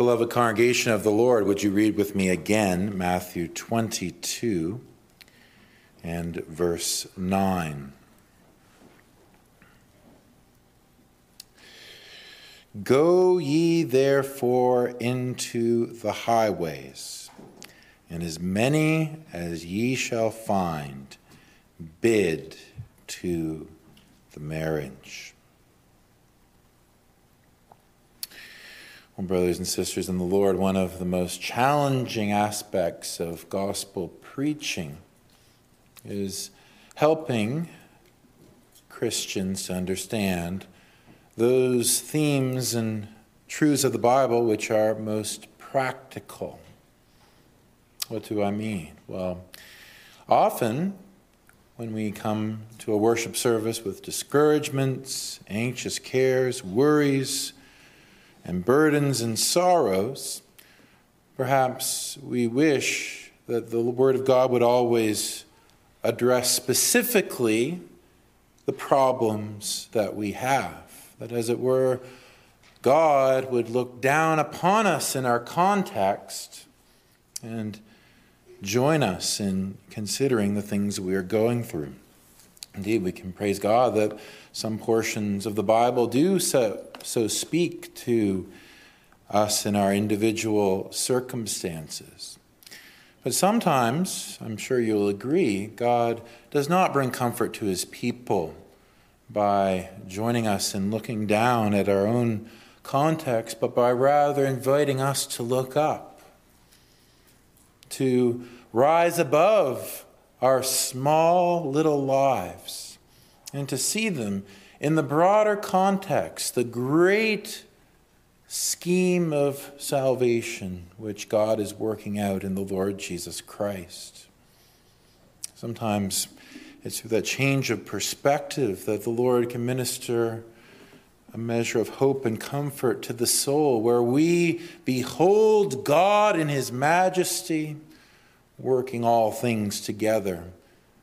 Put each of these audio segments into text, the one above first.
Beloved congregation of the Lord, would you read with me again Matthew 22 and verse 9? Go ye therefore into the highways, and as many as ye shall find, bid to the marriage. Well, brothers and sisters in the Lord, one of the most challenging aspects of gospel preaching is helping Christians to understand those themes and truths of the Bible which are most practical. What do I mean? Well, often when we come to a worship service with discouragements, anxious cares, worries, and burdens and sorrows, perhaps we wish that the Word of God would always address specifically the problems that we have. That, as it were, God would look down upon us in our context and join us in considering the things we are going through. Indeed, we can praise God that some portions of the Bible do so, so speak to us in our individual circumstances. But sometimes, I'm sure you'll agree, God does not bring comfort to his people by joining us in looking down at our own context, but by rather inviting us to look up, to rise above our small little lives, and to see them in the broader context, the great scheme of salvation which God is working out in the Lord Jesus Christ. Sometimes it's through that change of perspective that the Lord can minister a measure of hope and comfort to the soul, where we behold God in His majesty, working all things together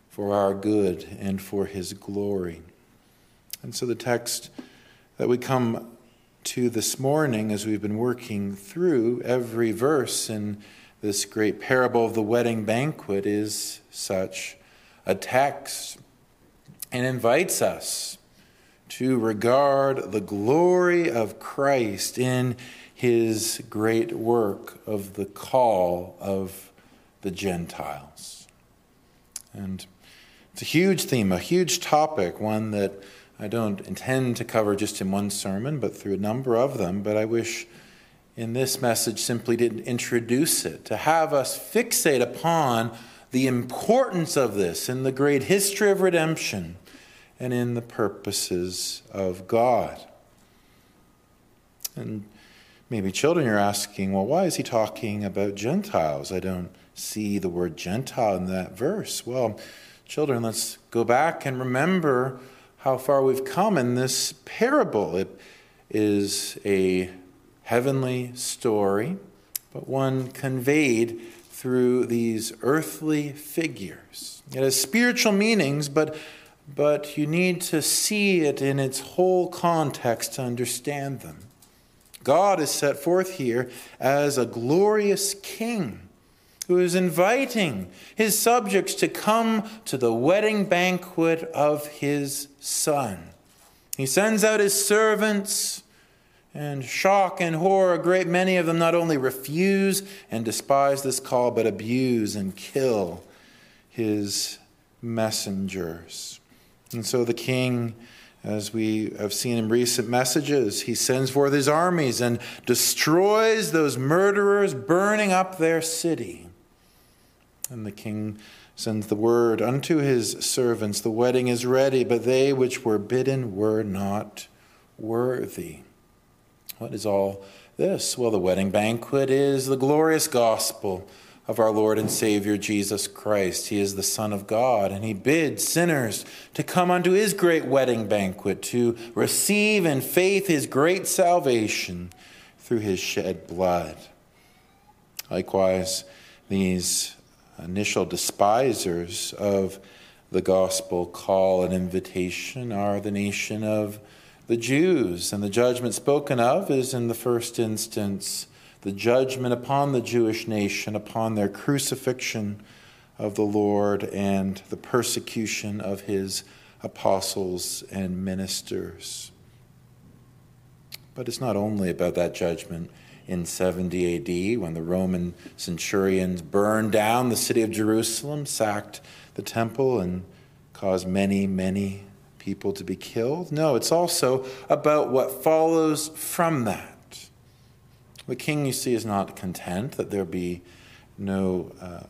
for our good and for His glory. And so the text that we come to this morning, as we've been working through every verse in this great parable of the wedding banquet, is such a text and invites us to regard the glory of Christ in his great work of the call of the Gentiles. And it's a huge theme, a huge topic, one that I don't intend to cover just in one sermon, but through a number of them. But I wish in this message simply didn't introduce it, to have us fixate upon the importance of this in the great history of redemption and in the purposes of God. And maybe children are asking, well, why is he talking about Gentiles? I don't see the word Gentile in that verse. Well, children, let's go back and remember how far we've come in this parable. It is a heavenly story, but one conveyed through these earthly figures. It has spiritual meanings, but, but you need to see it in its whole context to understand them. God is set forth here as a glorious king who is inviting his subjects to come to the wedding banquet of his son. He sends out his servants, and shock and horror, a great many of them not only refuse and despise this call, but abuse and kill his messengers. And so the king as we have seen in recent messages, he sends forth his armies and destroys those murderers, burning up their city. And the king sends the word unto his servants The wedding is ready, but they which were bidden were not worthy. What is all this? Well, the wedding banquet is the glorious gospel of our Lord and Savior Jesus Christ. He is the Son of God, and He bids sinners to come unto His great wedding banquet to receive in faith His great salvation through His shed blood. Likewise, these initial despisers of the gospel call and invitation are the nation of the Jews. And the judgment spoken of is, in the first instance, the judgment upon the Jewish nation, upon their crucifixion of the Lord and the persecution of his apostles and ministers. But it's not only about that judgment in 70 AD when the Roman centurions burned down the city of Jerusalem, sacked the temple, and caused many, many people to be killed. No, it's also about what follows from that. The king, you see, is not content that there be no, uh,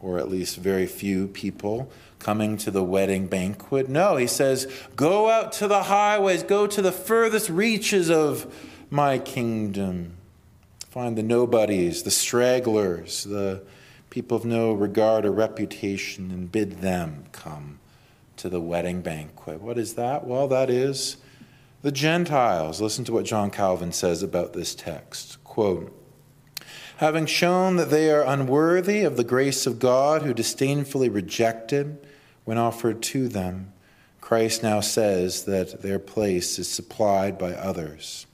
or at least very few people coming to the wedding banquet. No, he says, Go out to the highways, go to the furthest reaches of my kingdom. Find the nobodies, the stragglers, the people of no regard or reputation, and bid them come to the wedding banquet. What is that? Well, that is the Gentiles. Listen to what John Calvin says about this text. Quote, Having shown that they are unworthy of the grace of God, who disdainfully rejected when offered to them, Christ now says that their place is supplied by others,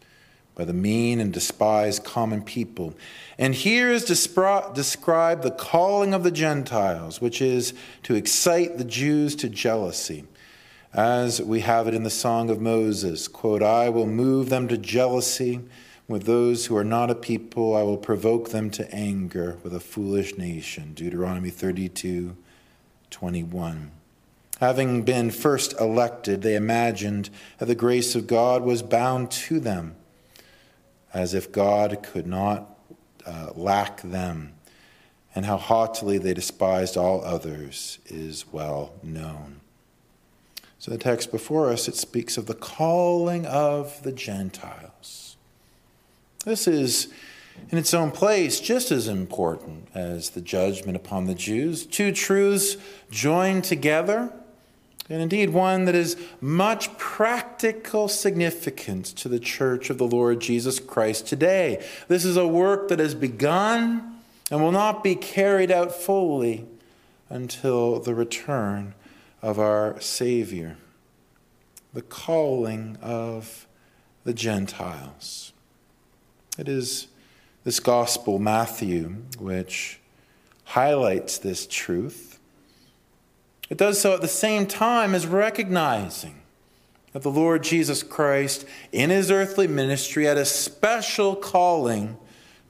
by the mean and despised common people. And here is described the calling of the Gentiles, which is to excite the Jews to jealousy. As we have it in the Song of Moses, quote, I will move them to jealousy with those who are not a people, I will provoke them to anger with a foolish nation. Deuteronomy 32 21. Having been first elected, they imagined that the grace of God was bound to them, as if God could not uh, lack them. And how haughtily they despised all others is well known. So, the text before us, it speaks of the calling of the Gentiles. This is in its own place just as important as the judgment upon the Jews. Two truths joined together and indeed one that is much practical significance to the church of the Lord Jesus Christ today. This is a work that has begun and will not be carried out fully until the return of our Savior. The calling of the Gentiles. It is this gospel, Matthew, which highlights this truth it does so at the same time as recognizing that the Lord Jesus Christ, in his earthly ministry, had a special calling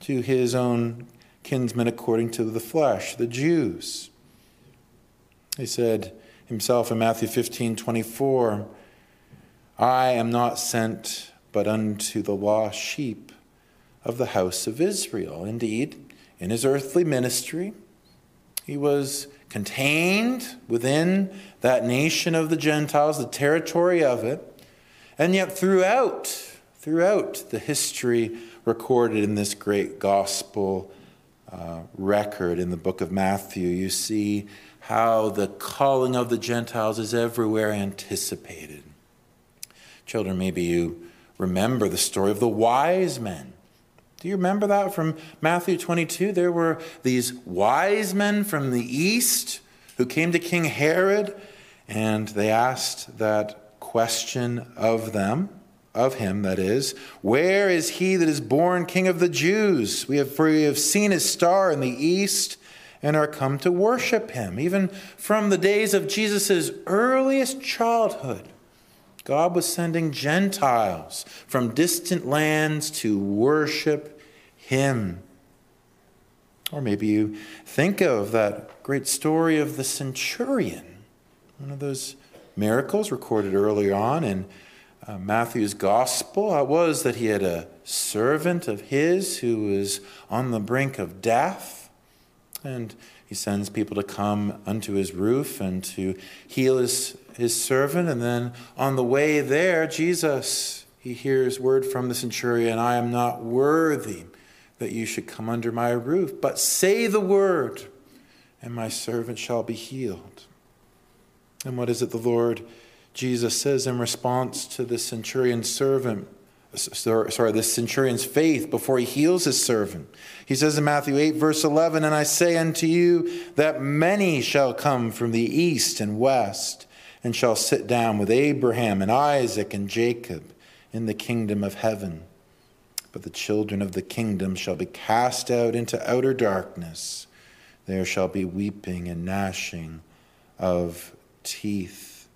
to his own kinsmen according to the flesh, the Jews. He said himself in Matthew 15 24, I am not sent but unto the lost sheep of the house of Israel. Indeed, in his earthly ministry, he was contained within that nation of the Gentiles, the territory of it. And yet, throughout, throughout the history recorded in this great gospel uh, record in the book of Matthew, you see how the calling of the Gentiles is everywhere anticipated. Children, maybe you remember the story of the wise men do you remember that from Matthew 22? There were these wise men from the east who came to King Herod and they asked that question of them, of him, that is, Where is he that is born King of the Jews? We have, for we have seen his star in the east and are come to worship him. Even from the days of Jesus' earliest childhood, God was sending Gentiles from distant lands to worship Him. Or maybe you think of that great story of the centurion, one of those miracles recorded earlier on in uh, Matthew's gospel. It was that he had a servant of his who was on the brink of death, and he sends people to come unto his roof and to heal his his servant. And then on the way there, Jesus, he hears word from the centurion I am not worthy that you should come under my roof, but say the word, and my servant shall be healed. And what is it the Lord Jesus says in response to the centurion's servant? Sorry, the centurion's faith before he heals his servant. He says in Matthew 8, verse 11, And I say unto you that many shall come from the east and west and shall sit down with Abraham and Isaac and Jacob in the kingdom of heaven. But the children of the kingdom shall be cast out into outer darkness. There shall be weeping and gnashing of teeth.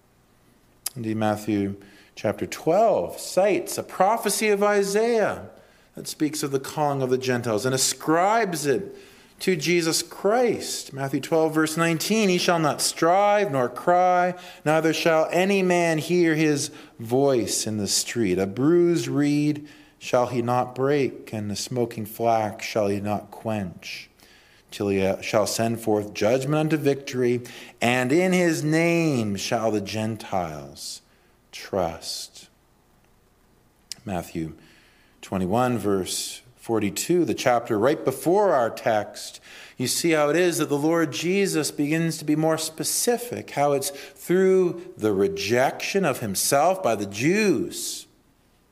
Indeed, Matthew chapter 12 cites a prophecy of Isaiah that speaks of the calling of the Gentiles and ascribes it to Jesus Christ. Matthew 12, verse 19 He shall not strive nor cry, neither shall any man hear his voice in the street. A bruised reed shall he not break, and the smoking flax shall he not quench, till he uh, shall send forth judgment unto victory, and in his name shall the Gentiles trust. Matthew 21, verse 42, the chapter right before our text, you see how it is that the Lord Jesus begins to be more specific, how it's through the rejection of himself by the Jews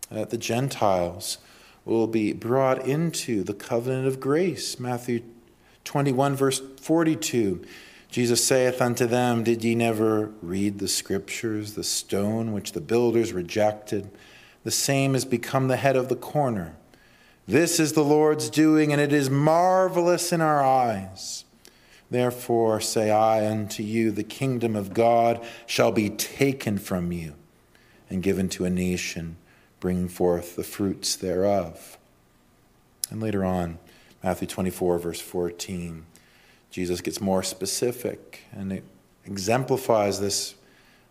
that the Gentiles will be brought into the covenant of grace. Matthew 21, verse 42. Jesus saith unto them, Did ye never read the scriptures? The stone which the builders rejected, the same has become the head of the corner. This is the Lord's doing, and it is marvelous in our eyes. Therefore say I unto you, the kingdom of God shall be taken from you and given to a nation. Bring forth the fruits thereof. And later on, Matthew 24, verse 14. Jesus gets more specific and it exemplifies this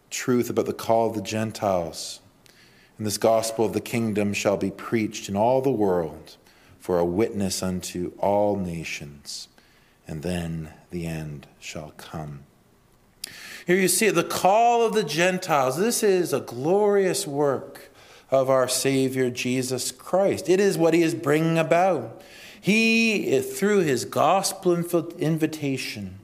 truth about the call of the Gentiles. And this gospel of the kingdom shall be preached in all the world for a witness unto all nations, and then the end shall come. Here you see the call of the Gentiles. This is a glorious work of our Savior Jesus Christ. It is what he is bringing about. He, through his gospel invitation,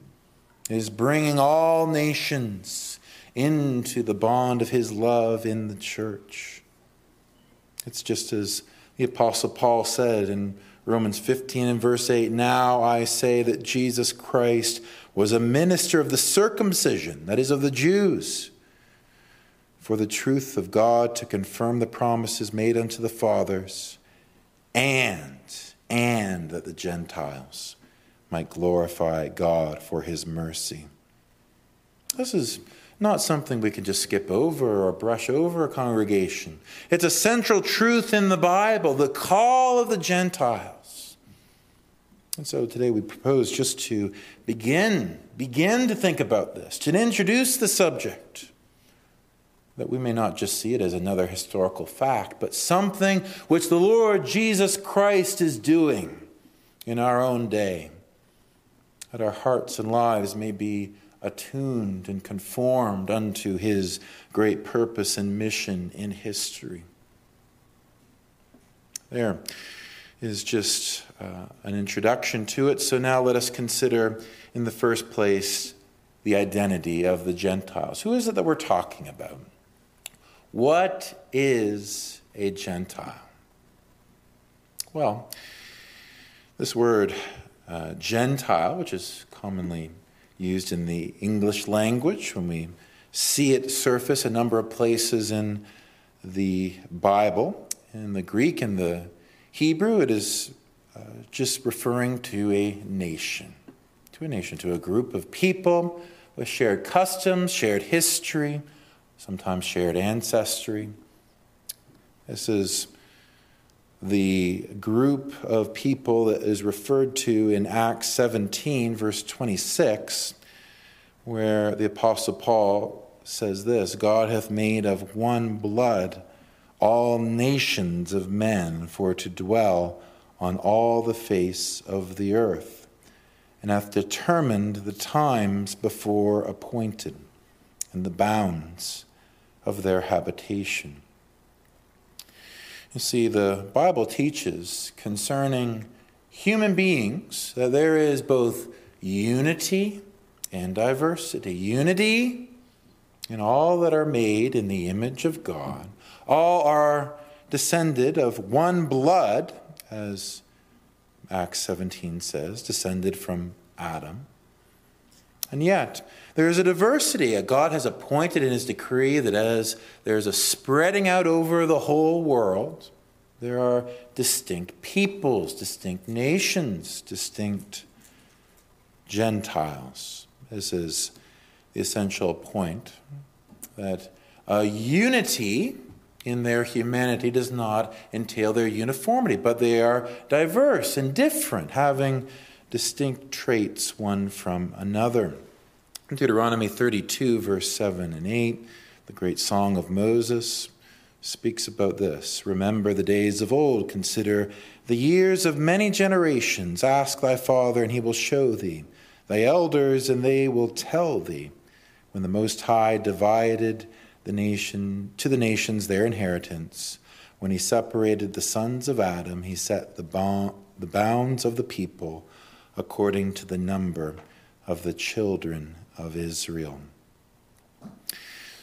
is bringing all nations into the bond of his love in the church. It's just as the Apostle Paul said in Romans 15 and verse 8 Now I say that Jesus Christ was a minister of the circumcision, that is, of the Jews, for the truth of God to confirm the promises made unto the fathers, and and that the Gentiles might glorify God for his mercy. This is not something we can just skip over or brush over a congregation. It's a central truth in the Bible, the call of the Gentiles. And so today we propose just to begin, begin to think about this, to introduce the subject that we may not just see it as another historical fact, but something which the Lord Jesus Christ is doing in our own day, that our hearts and lives may be attuned and conformed unto his great purpose and mission in history. There is just uh, an introduction to it. So now let us consider, in the first place, the identity of the Gentiles. Who is it that we're talking about? What is a Gentile? Well, this word uh, Gentile, which is commonly used in the English language when we see it surface a number of places in the Bible, in the Greek and the Hebrew, it is uh, just referring to a nation, to a nation, to a group of people with shared customs, shared history sometimes shared ancestry. This is the group of people that is referred to in Acts 17, verse 26, where the Apostle Paul says this God hath made of one blood all nations of men for to dwell on all the face of the earth, and hath determined the times before appointed and the bounds of their habitation. You see, the Bible teaches concerning human beings that there is both unity and diversity. Unity in all that are made in the image of God. All are descended of one blood, as Acts 17 says, descended from Adam. And yet, there is a diversity. God has appointed in His decree that as there's a spreading out over the whole world, There are distinct peoples, distinct nations, distinct Gentiles. This is the essential point that a unity in their humanity does not entail their uniformity, but they are diverse and different, having distinct traits one from another. Deuteronomy 32, verse 7 and 8, the great song of Moses, speaks about this. Remember the days of old, consider the years of many generations. Ask thy father, and he will show thee, thy elders, and they will tell thee. When the Most High divided the nation to the nations their inheritance, when he separated the sons of Adam, he set the, the bounds of the people according to the number of the children of Israel.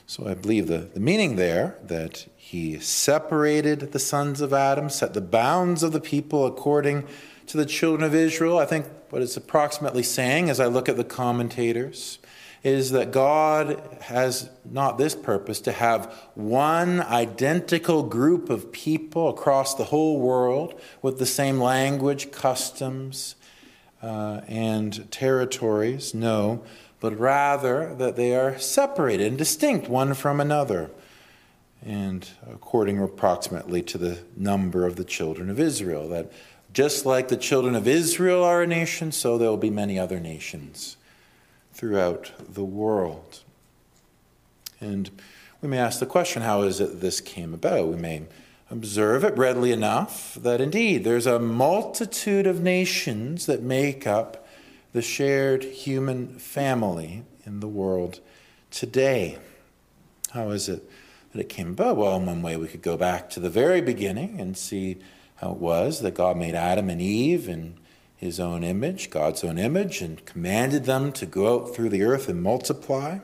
So I believe the, the meaning there that he separated the sons of Adam, set the bounds of the people according to the children of Israel. I think what it's approximately saying as I look at the commentators is that God has not this purpose to have one identical group of people across the whole world with the same language, customs, uh, and territories. No, but rather that they are separated and distinct one from another, and according approximately to the number of the children of Israel. That just like the children of Israel are a nation, so there will be many other nations throughout the world. And we may ask the question how is it this came about? We may observe it readily enough that indeed there's a multitude of nations that make up the shared human family in the world today. How is it that it came about? Well, in one way, we could go back to the very beginning and see how it was that God made Adam and Eve in his own image, God's own image, and commanded them to go out through the earth and multiply.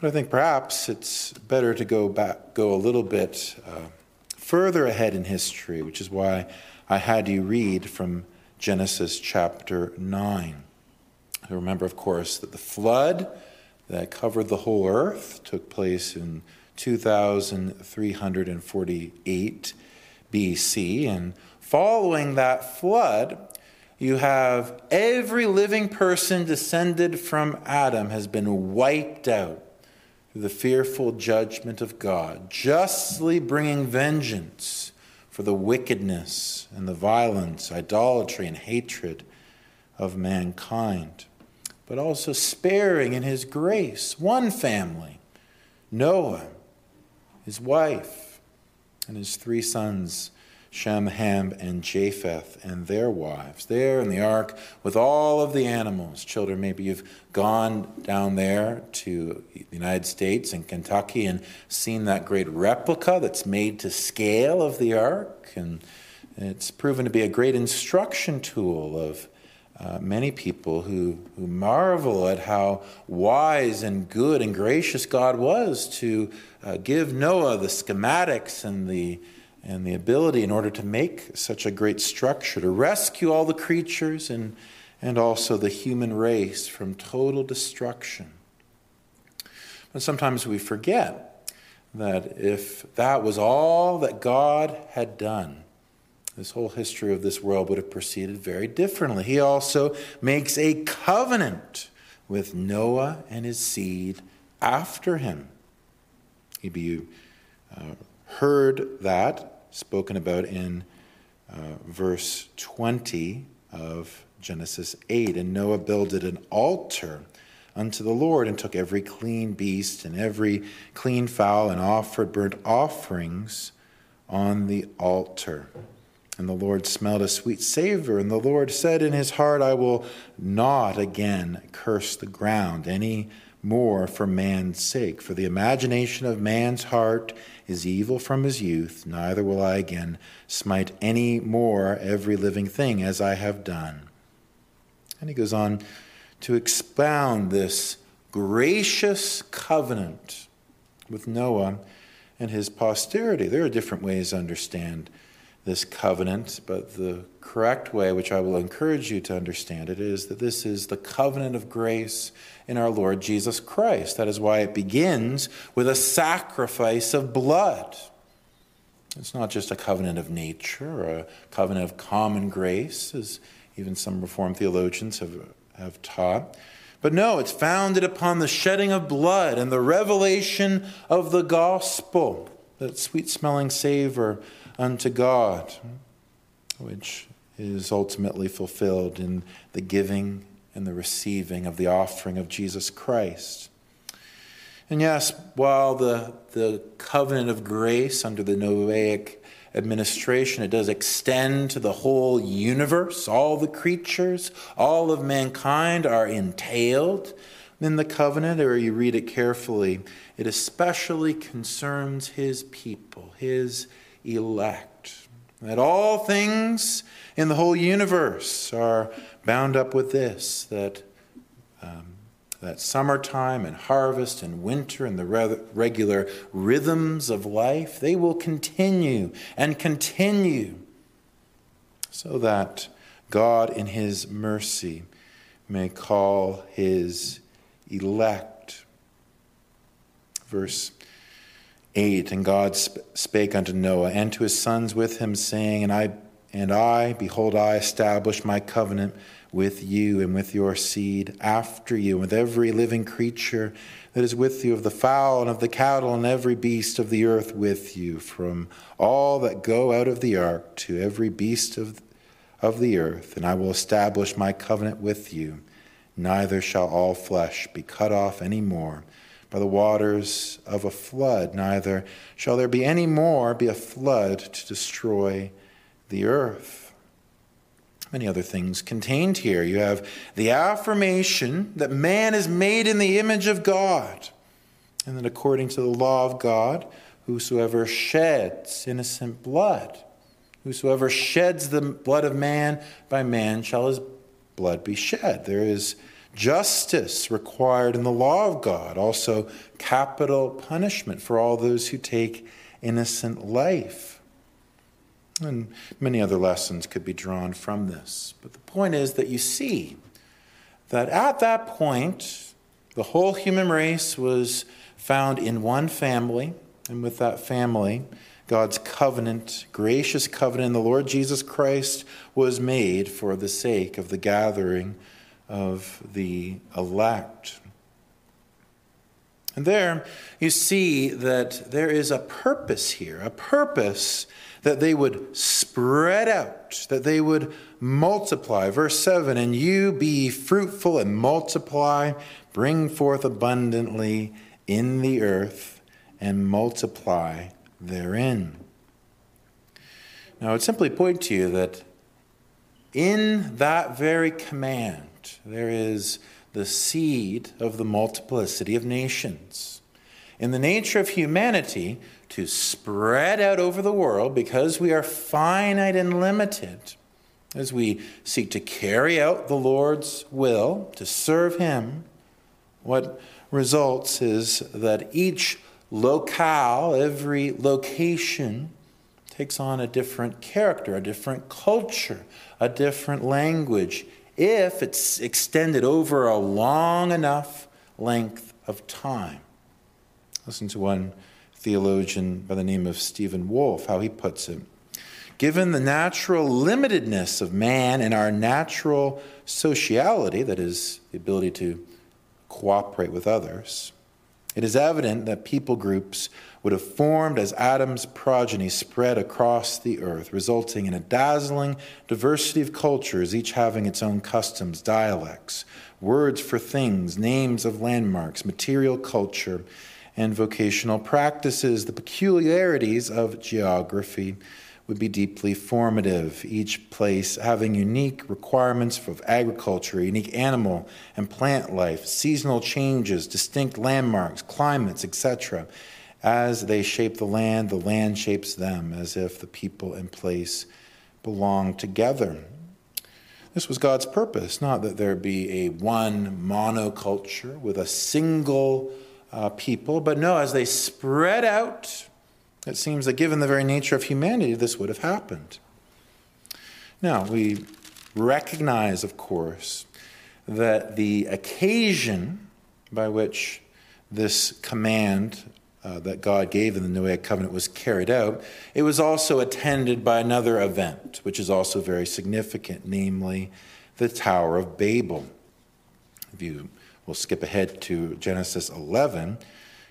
But I think perhaps it's better to go back, go a little bit uh, further ahead in history, which is why I had you read from Genesis chapter 9. Remember, of course, that the flood that covered the whole earth took place in 2348 BC. And following that flood, you have every living person descended from Adam has been wiped out through the fearful judgment of God, justly bringing vengeance for the wickedness and the violence, idolatry, and hatred of mankind, but also sparing in his grace one family Noah, his wife, and his three sons Shem, Ham, and Japheth and their wives. There in the ark with all of the animals. Children, maybe you've gone down there to the United States and Kentucky and seen that great replica that's made to scale of the ark. And it's proven to be a great instruction tool of uh, many people who, who marvel at how wise and good and gracious God was to uh, give Noah the schematics and the and the ability in order to make such a great structure to rescue all the creatures and, and also the human race from total destruction. But sometimes we forget that if that was all that God had done, this whole history of this world would have proceeded very differently. He also makes a covenant with Noah and his seed after him. Maybe you uh, heard that spoken about in uh, verse 20 of Genesis 8. And Noah builded an altar unto the Lord and took every clean beast and every clean fowl and offered burnt offerings on the altar. And the Lord smelled a sweet savor. And the Lord said in his heart, I will not again curse the ground any more for man's sake. For the imagination of man's heart is evil from his youth, neither will I again smite any more every living thing as I have done. And he goes on to expound this gracious covenant with Noah and his posterity. There are different ways to understand this covenant, but the correct way, which I will encourage you to understand it, is that this is the covenant of grace in our Lord Jesus Christ. That is why it begins with a sacrifice of blood. It's not just a covenant of nature or a covenant of common grace, as even some Reformed theologians have, have taught. But no, it's founded upon the shedding of blood and the revelation of the gospel, that sweet smelling savor unto God, which is ultimately fulfilled in the giving and the receiving of the offering of Jesus Christ. And yes, while the, the covenant of grace under the Noahic administration, it does extend to the whole universe, all the creatures, all of mankind are entailed in the covenant, or you read it carefully, it especially concerns his people, his elect. That all things in the whole universe are bound up with this, that um, that summertime and harvest and winter and the re- regular rhythms of life, they will continue and continue so that God, in His mercy, may call His elect. Verse 8 And God spake unto Noah and to his sons with him, saying, And I, and I, behold, I establish my covenant with you and with your seed after you, and with every living creature that is with you, of the fowl and of the cattle and every beast of the earth with you, from all that go out of the ark to every beast of, of the earth. And I will establish my covenant with you. Neither shall all flesh be cut off any more by the waters of a flood, neither shall there be any more be a flood to destroy the earth many other things contained here. You have the affirmation that man is made in the image of God, and that according to the law of God, whosoever sheds innocent blood, whosoever sheds the blood of man, by man shall his blood be shed. There is justice required in the law of God, also capital punishment for all those who take innocent life. And many other lessons could be drawn from this. But the point is that you see that at that point, the whole human race was found in one family, and with that family, God's covenant, gracious covenant the Lord Jesus Christ was made for the sake of the gathering of the elect. And there you see that there is a purpose here, a purpose that they would spread out, that they would multiply. Verse 7 And you be fruitful and multiply, bring forth abundantly in the earth, and multiply therein. Now, I would simply point to you that in that very command, there is the seed of the multiplicity of nations. In the nature of humanity, to spread out over the world because we are finite and limited as we seek to carry out the Lord's will, to serve Him. What results is that each locale, every location, takes on a different character, a different culture, a different language, if it's extended over a long enough length of time. Listen to one theologian by the name of Stephen Wolfe, how he puts it. Given the natural limitedness of man and our natural sociality, that is, the ability to cooperate with others, it is evident that people groups would have formed as Adam's progeny spread across the earth, resulting in a dazzling diversity of cultures, each having its own customs, dialects, words for things, names of landmarks, material culture, and vocational practices, the peculiarities of geography would be deeply formative, each place having unique requirements for agriculture, unique animal and plant life, seasonal changes, distinct landmarks, climates, etc. As they shape the land, the land shapes them, as if the people and place belong together. This was God's purpose, not that there be a one monoculture with a single uh, people. But no, as they spread out, it seems that given the very nature of humanity, this would have happened. Now, we recognize, of course, that the occasion by which this command uh, that God gave in the Noahic covenant was carried out, it was also attended by another event, which is also very significant, namely the Tower of Babel. If you will skip ahead to Genesis 11,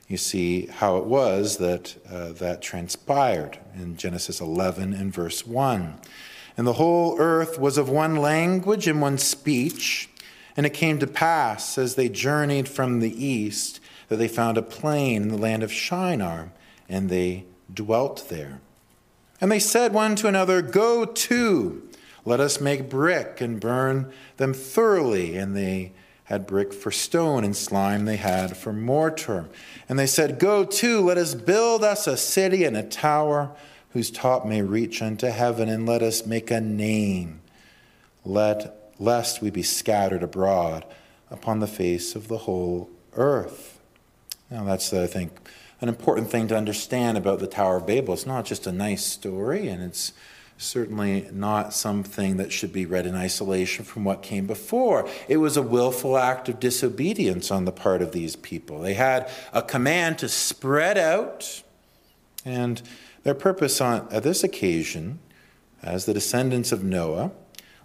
you see how it was that uh, that transpired in Genesis 11 and verse 1. And the whole earth was of one language and one speech. And it came to pass, as they journeyed from the east, that they found a plain in the land of Shinar, and they dwelt there. And they said one to another, Go to, let us make brick and burn them thoroughly. And they had brick for stone, and slime they had for mortar. And they said, Go to, let us build us a city and a tower whose top may reach unto heaven, and let us make a name, let, lest we be scattered abroad upon the face of the whole earth. Now, that's, I think, an important thing to understand about the Tower of Babel. It's not just a nice story, and it's certainly not something that should be read in isolation from what came before. It was a willful act of disobedience on the part of these people. They had a command to spread out, and their purpose on, at this occasion, as the descendants of Noah,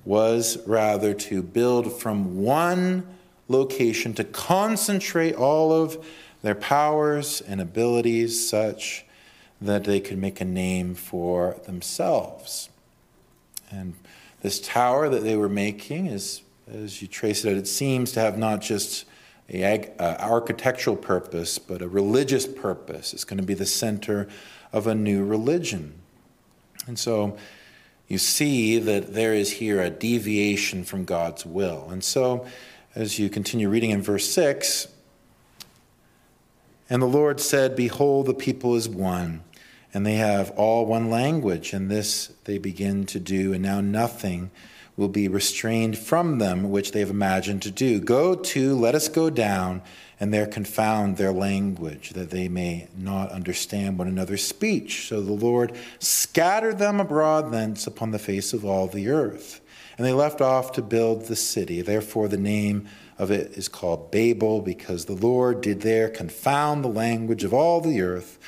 was rather to build from one location, to concentrate all of their powers and abilities such that they could make a name for themselves. And this tower that they were making is, as you trace it out, it seems to have not just a uh, architectural purpose, but a religious purpose. It's going to be the center of a new religion. And so you see that there is here a deviation from God's will. And so, as you continue reading in verse 6, and the Lord said, Behold, the people is one, and they have all one language, and this they begin to do, and now nothing will be restrained from them which they have imagined to do. Go to, let us go down and there confound their language, that they may not understand one another's speech. So the Lord scattered them abroad thence upon the face of all the earth. And they left off to build the city. Therefore, the name of it is called Babel, because the Lord did there confound the language of all the earth.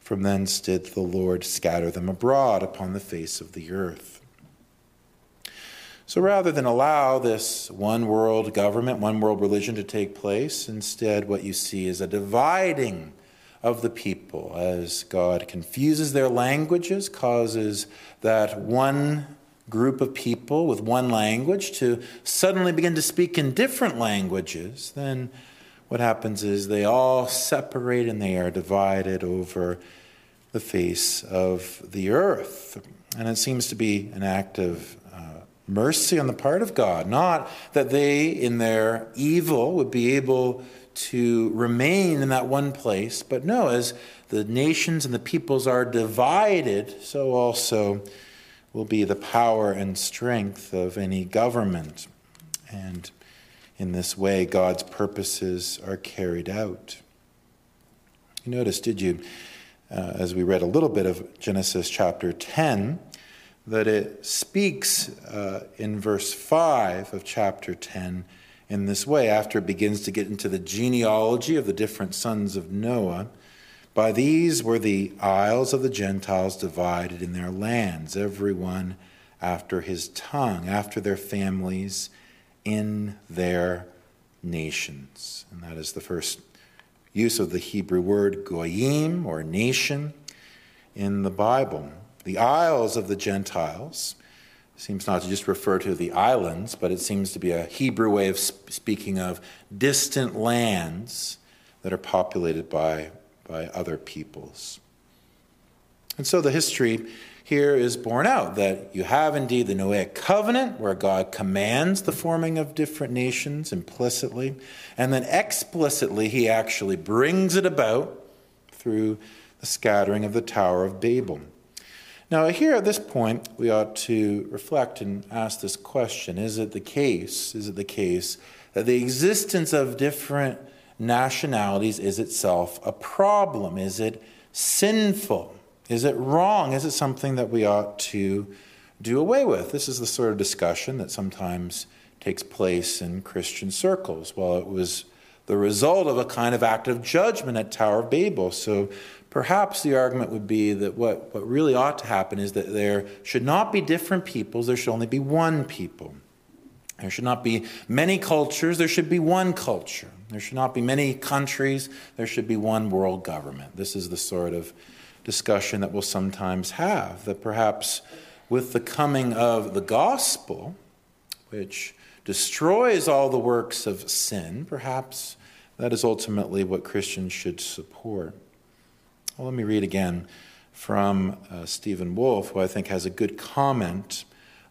From thence did the Lord scatter them abroad upon the face of the earth. So rather than allow this one world government, one world religion to take place, instead what you see is a dividing of the people as God confuses their languages, causes that one group of people with one language to suddenly begin to speak in different languages, then what happens is they all separate and they are divided over the face of the earth. And it seems to be an act of uh, mercy on the part of God, not that they, in their evil, would be able to remain in that one place, but no, as the nations and the peoples are divided, so also will be the power and strength of any government. And in this way, God's purposes are carried out. You notice, did you, uh, as we read a little bit of Genesis chapter 10, that it speaks uh, in verse 5 of chapter 10 in this way, after it begins to get into the genealogy of the different sons of Noah. By these were the isles of the Gentiles divided in their lands, every one after his tongue, after their families, in their nations. And that is the first use of the Hebrew word goyim, or nation, in the Bible. The isles of the Gentiles seems not to just refer to the islands, but it seems to be a Hebrew way of speaking of distant lands that are populated by, by other peoples. And so the history here is borne out that you have indeed the Noahic covenant, where God commands the forming of different nations implicitly, and then explicitly he actually brings it about through the scattering of the Tower of Babel. Now, here at this point, we ought to reflect and ask this question Is it the case, is it the case that the existence of different nationalities is itself a problem? Is it sinful? Is it wrong? Is it something that we ought to do away with? This is the sort of discussion that sometimes takes place in Christian circles. Well, it was the result of a kind of act of judgment at Tower of Babel. So perhaps the argument would be that what, what really ought to happen is that there should not be different peoples, there should only be one people. There should not be many cultures, there should be one culture. There should not be many countries, there should be one world government. This is the sort of discussion that we'll sometimes have, that perhaps with the coming of the gospel, which destroys all the works of sin, perhaps that is ultimately what Christians should support. Well, let me read again from uh, Stephen Wolfe, who I think has a good comment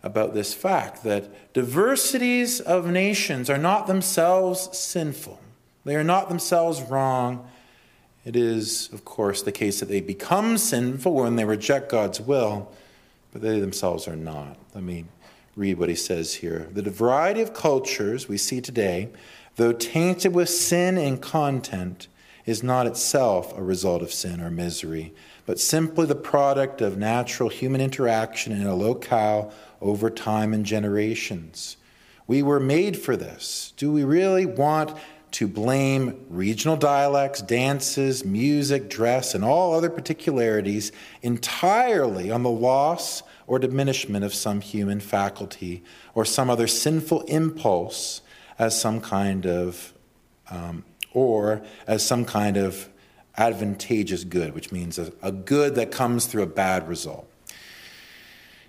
about this fact that diversities of nations are not themselves sinful. They are not themselves wrong. It is, of course, the case that they become sinful when they reject God's will, but they themselves are not. Let me read what he says here. The variety of cultures we see today, though tainted with sin in content, is not itself a result of sin or misery, but simply the product of natural human interaction in a locale over time and generations. We were made for this. Do we really want to blame regional dialects, dances, music, dress, and all other particularities entirely on the loss or diminishment of some human faculty or some other sinful impulse as some kind of, um, or as some kind of advantageous good, which means a, a good that comes through a bad result.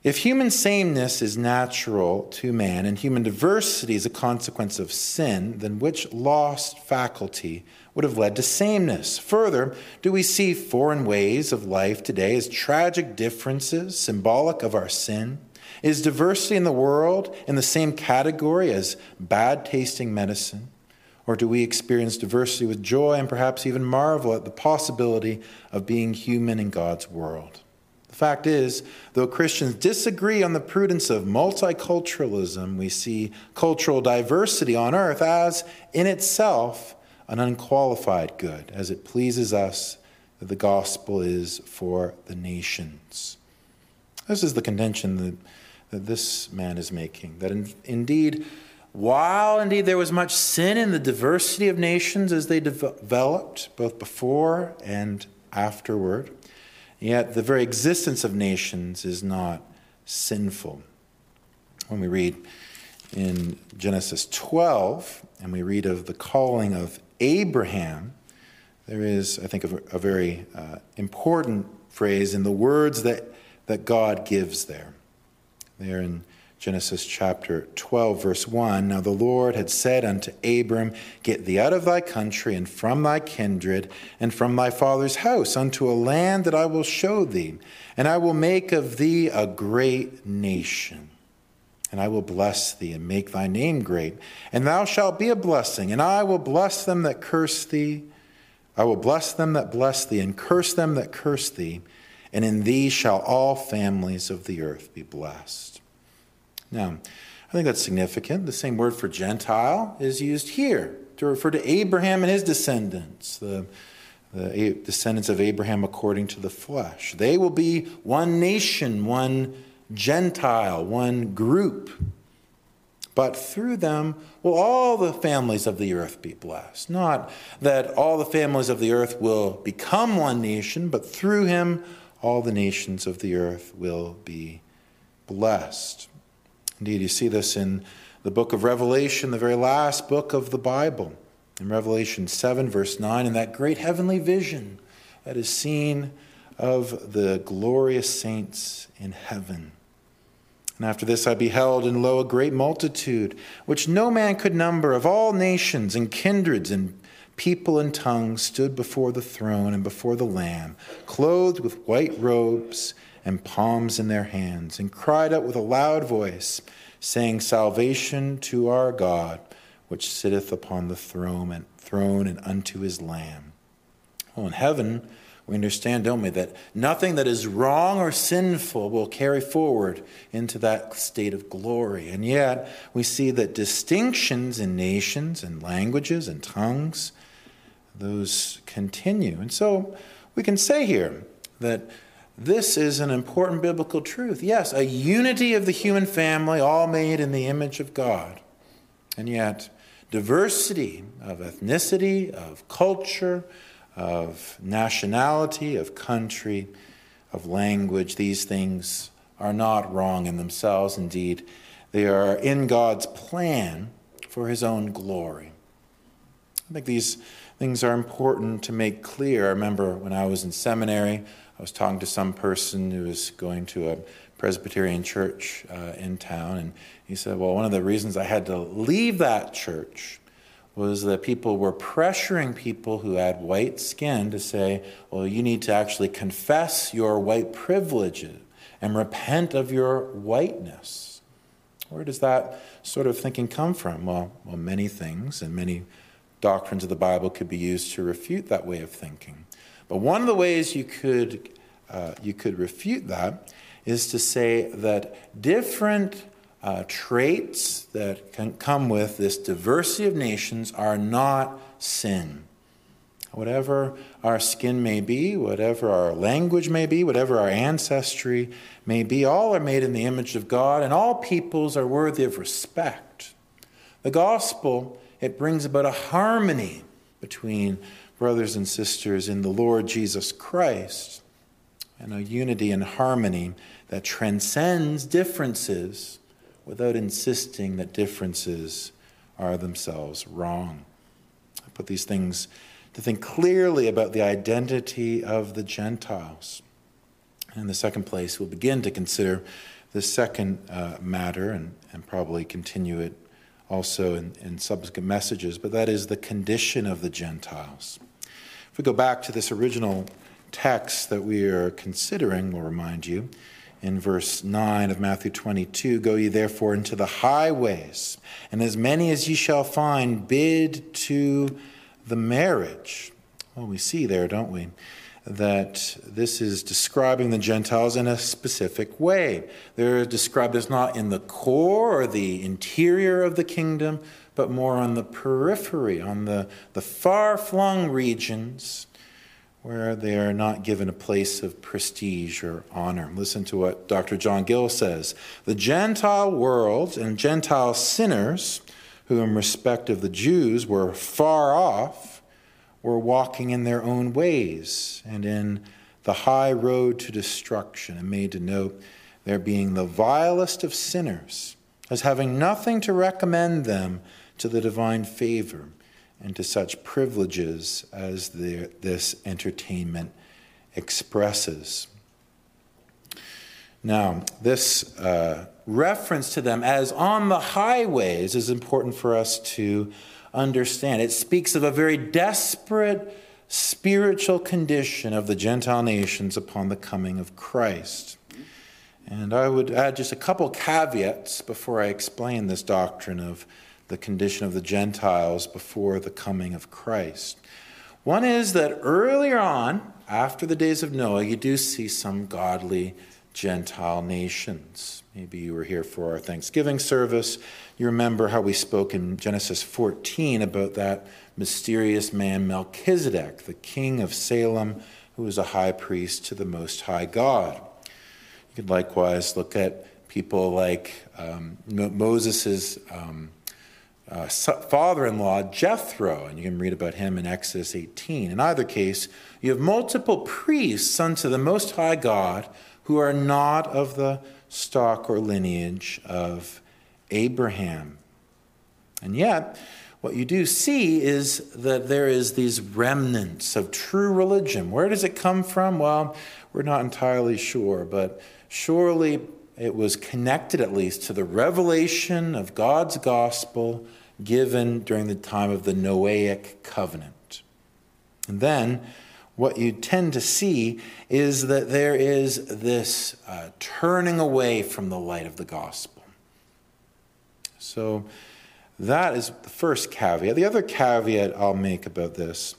If human sameness is natural to man and human diversity is a consequence of sin, then which lost faculty would have led to sameness? Further, do we see foreign ways of life today as tragic differences symbolic of our sin? Is diversity in the world in the same category as bad tasting medicine? Or do we experience diversity with joy and perhaps even marvel at the possibility of being human in God's world? The fact is, though Christians disagree on the prudence of multiculturalism, we see cultural diversity on earth as, in itself, an unqualified good, as it pleases us that the gospel is for the nations. This is the contention that, that this man is making, that in, indeed, while indeed there was much sin in the diversity of nations as they developed, both before and afterward, Yet the very existence of nations is not sinful. When we read in Genesis 12, and we read of the calling of Abraham, there is, I think, a, a very uh, important phrase in the words that, that God gives there. There in Genesis chapter 12, verse 1 Now the Lord had said unto Abram, Get thee out of thy country and from thy kindred and from thy father's house unto a land that I will show thee, and I will make of thee a great nation. And I will bless thee and make thy name great, and thou shalt be a blessing, and I will bless them that curse thee. I will bless them that bless thee, and curse them that curse thee, and in thee shall all families of the earth be blessed. Now, I think that's significant. The same word for Gentile is used here to refer to Abraham and his descendants, the, the descendants of Abraham according to the flesh. They will be one nation, one Gentile, one group. But through them will all the families of the earth be blessed. Not that all the families of the earth will become one nation, but through him all the nations of the earth will be blessed. Indeed, you see this in the book of Revelation, the very last book of the Bible. In Revelation 7, verse 9, in that great heavenly vision that is seen of the glorious saints in heaven. And after this I beheld, and lo, a great multitude, which no man could number, of all nations and kindreds and people and tongues, stood before the throne and before the Lamb, clothed with white robes and palms in their hands, and cried out with a loud voice, saying, Salvation to our God, which sitteth upon the throne and throne and unto his Lamb. Well, in heaven, we understand, don't we, that nothing that is wrong or sinful will carry forward into that state of glory. And yet, we see that distinctions in nations and languages and tongues, those continue. And so we can say here that this is an important biblical truth. Yes, a unity of the human family, all made in the image of God. And yet, diversity of ethnicity, of culture, of nationality, of country, of language. These things are not wrong in themselves. Indeed, they are in God's plan for his own glory. I think these things are important to make clear. I remember when I was in seminary, I was talking to some person who was going to a Presbyterian church uh, in town, and he said, Well, one of the reasons I had to leave that church was that people were pressuring people who had white skin to say, Well, you need to actually confess your white privileges and repent of your whiteness. Where does that sort of thinking come from? Well, well, many things and many doctrines of the Bible could be used to refute that way of thinking. But one of the ways you could, uh, you could refute that is to say that different uh, traits that can come with this diversity of nations are not sin. Whatever our skin may be, whatever our language may be, whatever our ancestry may be, all are made in the image of God, and all peoples are worthy of respect. The gospel, it brings about a harmony between brothers and sisters in the Lord Jesus Christ, and a unity and harmony that transcends differences without insisting that differences are themselves wrong. I put these things to think clearly about the identity of the Gentiles. In the second place, we'll begin to consider the second uh, matter and, and probably continue it also in, in subsequent messages, but that is the condition of the Gentiles. If we go back to this original text that we are considering, we'll remind you, in verse 9 of Matthew 22 Go ye therefore into the highways, and as many as ye shall find, bid to the marriage. Well, we see there, don't we, that this is describing the Gentiles in a specific way. They're described as not in the core or the interior of the kingdom, but more on the periphery, on the, the far flung regions where they are not given a place of prestige or honor. Listen to what Dr. John Gill says The Gentile world and Gentile sinners, who in respect of the Jews were far off, were walking in their own ways and in the high road to destruction, and made to note their being the vilest of sinners, as having nothing to recommend them to the divine favor and to such privileges as this entertainment expresses. Now, this uh, reference to them as on the highways is important for us to understand. It speaks of a very desperate spiritual condition of the Gentile nations upon the coming of Christ. And I would add just a couple caveats before I explain this doctrine of the condition of the Gentiles before the coming of Christ. One is that earlier on, after the days of Noah, you do see some godly Gentile nations. Maybe you were here for our Thanksgiving service. You remember how we spoke in Genesis 14 about that mysterious man Melchizedek, the king of Salem, who was a high priest to the Most High God. You could likewise look at people like um, Moses' um, uh, father in law, Jethro, and you can read about him in Exodus 18. In either case, you have multiple priests unto the Most High God who are not of the stock or lineage of Abraham. And yet, what you do see is that there is these remnants of true religion. Where does it come from? Well, we're not entirely sure, but surely it was connected at least to the revelation of God's gospel given during the time of the Noahic covenant. And then what you tend to see is that there is this uh, turning away from the light of the gospel. So that is the first caveat. The other caveat I'll make about this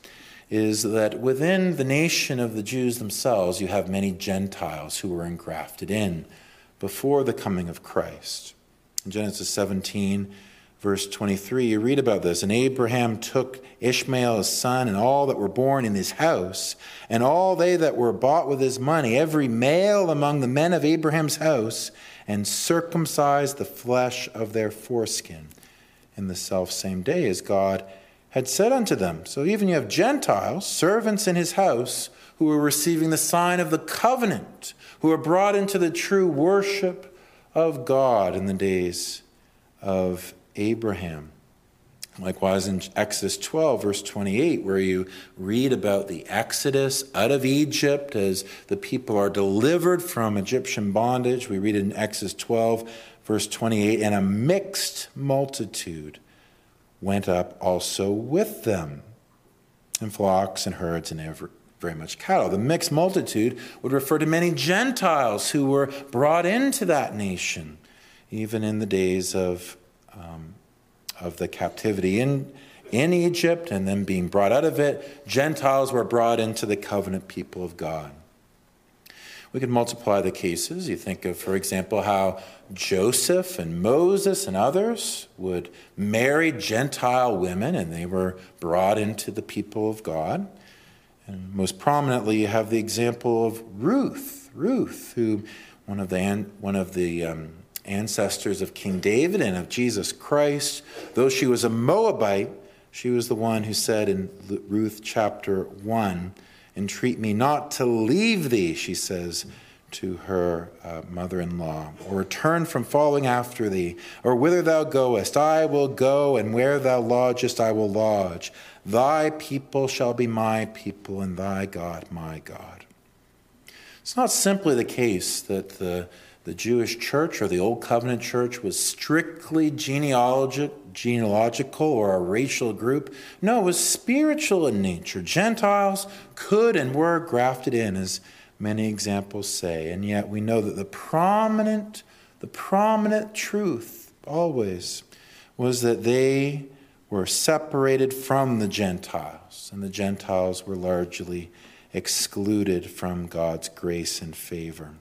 is that within the nation of the Jews themselves, you have many Gentiles who were engrafted in before the coming of Christ. In Genesis 17, verse 23, you read about this. And Abraham took Ishmael his son and all that were born in his house, and all they that were bought with his money, every male among the men of Abraham's house, and circumcised the flesh of their foreskin, in the self same day as God had said unto them. So even you have Gentiles, servants in his house, who are receiving the sign of the covenant, who are brought into the true worship of God in the days of Abraham. Likewise, in Exodus 12, verse 28, where you read about the exodus out of Egypt as the people are delivered from Egyptian bondage, we read in Exodus 12, verse 28, and a mixed multitude went up also with them, and flocks and herds and every, very much cattle. The mixed multitude would refer to many Gentiles who were brought into that nation, even in the days of. Um, of the captivity in, in Egypt and then being brought out of it, Gentiles were brought into the covenant people of God. We could multiply the cases. You think of, for example, how Joseph and Moses and others would marry Gentile women and they were brought into the people of God. And most prominently, you have the example of Ruth. Ruth, who one of the, one of the um, ancestors of King David and of Jesus Christ. Though she was a Moabite, she was the one who said in Ruth chapter 1 Entreat me not to leave thee, she says to her uh, mother in law, or return from following after thee, or whither thou goest, I will go, and where thou lodgest, I will lodge. Thy people shall be my people, and thy God my God. It's not simply the case that the the Jewish church or the Old Covenant church was strictly genealogic, genealogical or a racial group. No, it was spiritual in nature. Gentiles could and were grafted in, as many examples say. And yet we know that the prominent, the prominent truth always was that they were separated from the Gentiles, and the Gentiles were largely excluded from God's grace and favor.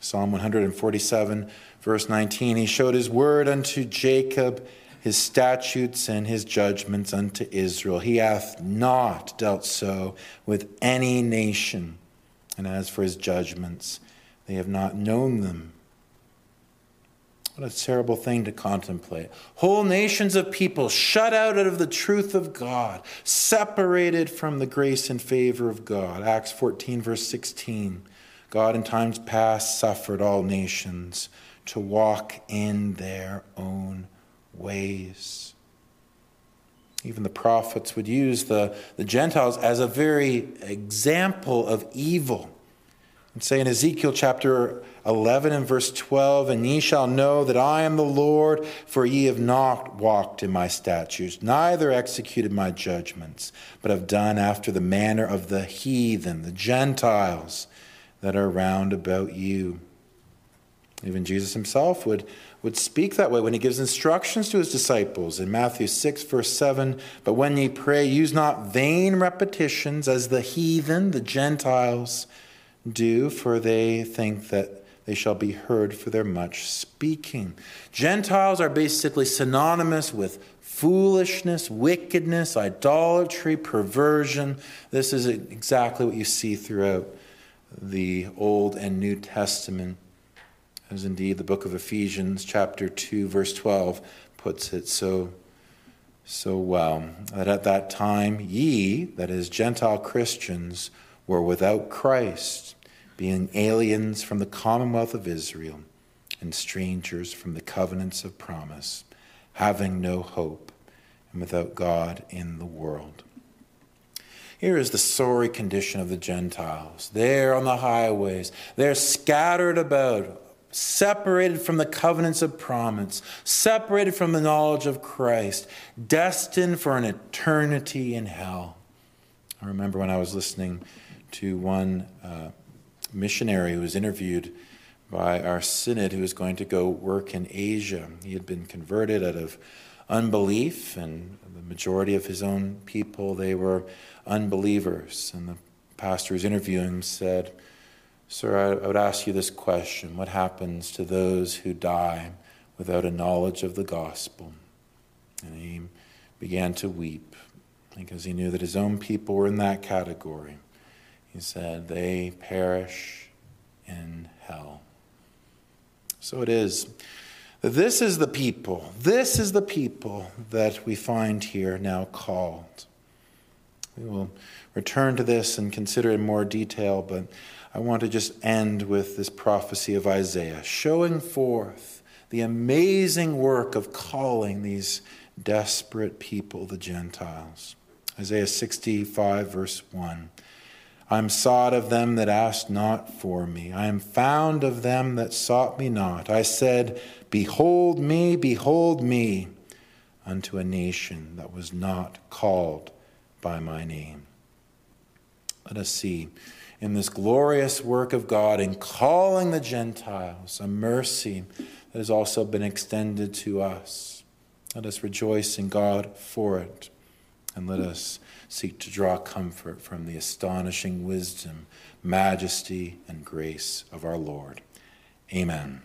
Psalm 147, verse 19 He showed his word unto Jacob, his statutes and his judgments unto Israel. He hath not dealt so with any nation. And as for his judgments, they have not known them. What a terrible thing to contemplate. Whole nations of people shut out of the truth of God, separated from the grace and favor of God. Acts 14, verse 16. God in times past suffered all nations to walk in their own ways. Even the prophets would use the, the Gentiles as a very example of evil. And say in Ezekiel chapter 11 and verse 12, And ye shall know that I am the Lord, for ye have not walked in my statutes, neither executed my judgments, but have done after the manner of the heathen, the Gentiles that are round about you. Even Jesus himself would, would speak that way when he gives instructions to his disciples in Matthew 6, verse 7. But when ye pray, use not vain repetitions as the heathen, the Gentiles, do, for they think that they shall be heard for their much speaking. Gentiles are basically synonymous with foolishness, wickedness, idolatry, perversion. This is exactly what you see throughout the Old and New Testament, as indeed the book of Ephesians, chapter 2, verse 12, puts it so, so well. That at that time, ye, that is, Gentile Christians, were without Christ, being aliens from the commonwealth of Israel and strangers from the covenants of promise, having no hope and without God in the world. Here is the sorry condition of the Gentiles. They're on the highways, they're scattered about, separated from the covenants of promise, separated from the knowledge of Christ, destined for an eternity in hell. I remember when I was listening to one uh, missionary who was interviewed by our synod who was going to go work in Asia. He had been converted out of unbelief, and the majority of his own people, they were unbelievers. And the pastor who's interviewing said, Sir, I would ask you this question What happens to those who die without a knowledge of the gospel? And he began to weep because he knew that his own people were in that category. He said, They perish in hell. So it is This is the people, this is the people that we find here now called. We will return to this and consider it in more detail, but I want to just end with this prophecy of Isaiah, showing forth the amazing work of calling these desperate people, the Gentiles. Isaiah 65, verse 1. I am sought of them that asked not for me. I am found of them that sought me not. I said, Behold me, behold me, unto a nation that was not called by my name. Let us see in this glorious work of God in calling the Gentiles a mercy that has also been extended to us. Let us rejoice in God for it, and let us seek to draw comfort from the astonishing wisdom, majesty, and grace of our Lord. Amen.